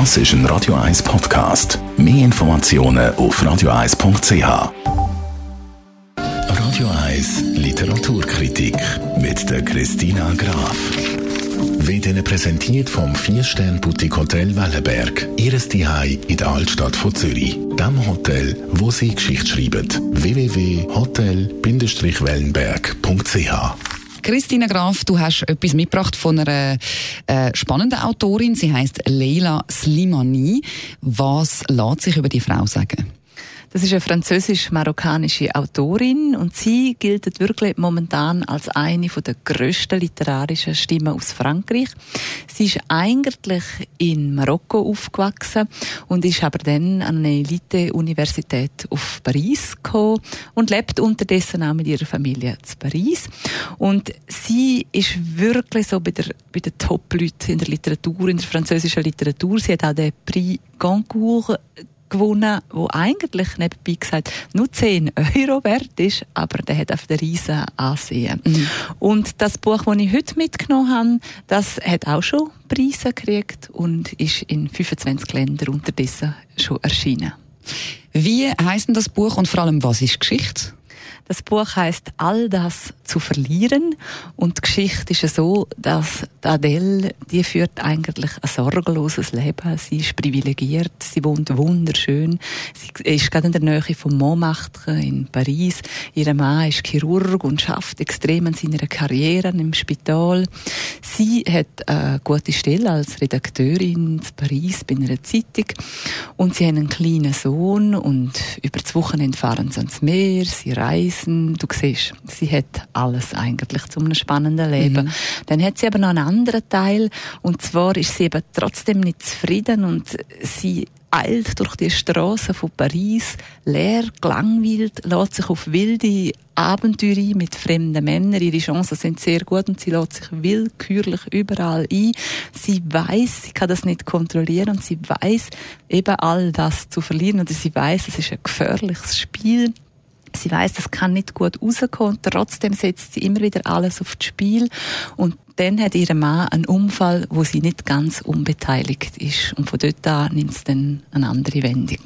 Das ist ein Radio 1 Podcast. Mehr Informationen auf radio1.ch. Radio 1 Literaturkritik mit der Christina Graf. Wird Ihnen präsentiert vom 4-Stern-Boutique Hotel Wellenberg. Ihres Zuhause in der Altstadt von Zürich. Dem Hotel, wo Sie Geschichte schreiben. www.hotel-wellenberg.ch Christina Graf, du hast etwas mitgebracht von einer äh, spannenden Autorin. Sie heißt Leila Slimani. Was lässt sich über die Frau sagen? Das ist eine französisch-marokkanische Autorin und sie gilt wirklich momentan als eine der grössten literarischen Stimmen aus Frankreich. Sie ist eigentlich in Marokko aufgewachsen und ist aber dann an eine Elite-Universität auf Paris gekommen und lebt unterdessen auch mit ihrer Familie zu Paris. Und sie ist wirklich so bei, der, bei den Top-Leuten in der Literatur, in der französischen Literatur. Sie hat auch den Prix Goncourt gewonnen, wo eigentlich nebenbei gesagt nur 10 Euro wert ist, aber der hat auf der riesen Ansehen. Mhm. Und das Buch, das ich heute mitgenommen habe, das hat auch schon Preise gekriegt und ist in 25 Ländern unterdessen schon erschienen. Wie heißt denn das Buch und vor allem was ist Geschichte? Das Buch heißt All das zu verlieren und die Geschichte ist so, dass Adele, die führt eigentlich ein sorgenloses Leben. Sie ist privilegiert, sie wohnt wunderschön. Sie ist gerade in der Nähe von Montmartre in Paris. Ihr Mann ist Chirurg und schafft extrem an seiner Karriere im Spital. Sie hat eine gute Stelle als Redakteurin in Paris bei einer Zeitung und sie haben einen kleinen Sohn und über das Wochenende fahren sie ans Meer, sie reisen Reisen. Du siehst, sie hat alles eigentlich zu einem spannenden Leben. Mhm. Dann hat sie aber noch einen anderen Teil und zwar ist sie eben trotzdem nicht zufrieden und sie eilt durch die Straßen von Paris, leer, gelangweilt, lässt sich auf wilde Abenteuer mit fremden Männern. Ihre Chancen sind sehr gut und sie lässt sich willkürlich überall ein. Sie weiß, sie kann das nicht kontrollieren und sie weiß eben all das zu verlieren oder sie weiß, es ist ein gefährliches Spiel. Sie weiß, das kann nicht gut rauskommen. Trotzdem setzt sie immer wieder alles auf das Spiel. Und dann hat ihr Mann einen Unfall, wo sie nicht ganz unbeteiligt ist. Und von dort an nimmt es dann eine andere Wendung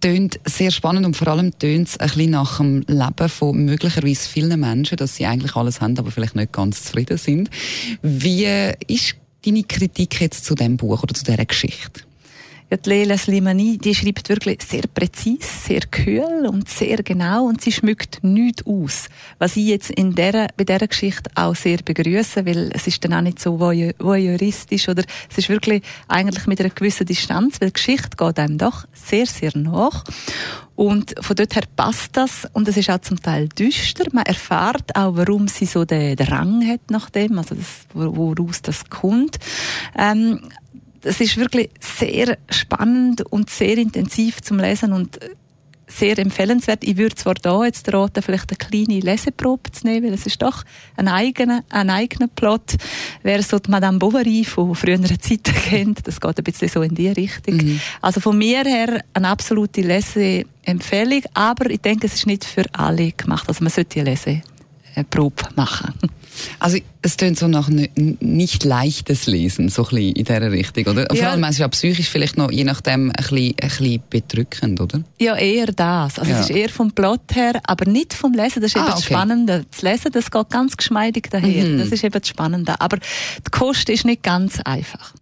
tönt sehr spannend und vor allem tönt es ein bisschen nach dem Leben von möglicherweise vielen Menschen, dass sie eigentlich alles haben, aber vielleicht nicht ganz zufrieden sind. Wie ist deine Kritik jetzt zu dem Buch oder zu dieser Geschichte? Ja, die Leila Slimani, die schreibt wirklich sehr präzise, sehr kühl und sehr genau und sie schmückt nichts aus. Was ich jetzt in der, bei dieser Geschichte auch sehr begrüße, weil es ist dann auch nicht so voyeuristisch oder es ist wirklich eigentlich mit einer gewissen Distanz, weil die Geschichte geht einem doch sehr, sehr nach. Und von dort her passt das. Und es ist auch zum Teil düster. Man erfährt auch, warum sie so den, Rang hat nach dem, also das, woraus das kommt. Ähm, es ist wirklich sehr spannend und sehr intensiv zum Lesen und sehr empfehlenswert. Ich würde zwar da jetzt raten, vielleicht eine kleine Leseprobe zu nehmen, weil es ist doch ein eigener, ein eigener Plot. Wer so die Madame Bovary von früheren Zeiten kennt, das geht ein bisschen so in die Richtung. Mhm. Also von mir her eine absolute Leseempfehlung, aber ich denke, es ist nicht für alle gemacht. Also man sollte die Leseprobe machen. Also es tönt so nach nicht leichtes Lesen, so ein bisschen in dieser Richtung, oder? Ja. Vor allem, es ist ja psychisch vielleicht noch, je nachdem, ein bisschen, ein bisschen bedrückend, oder? Ja, eher das. Also ja. es ist eher vom Plot her, aber nicht vom Lesen. Das ist ah, eben okay. das Spannende. Das Lesen, das geht ganz geschmeidig daher. Mhm. Das ist eben das Spannende. Aber die Kost ist nicht ganz einfach.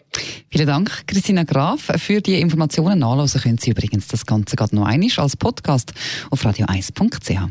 Vielen Dank, Christina Graf. Für die Informationen nachlesen können Sie übrigens das Ganze gerade noch einmal als Podcast auf radio1.ch.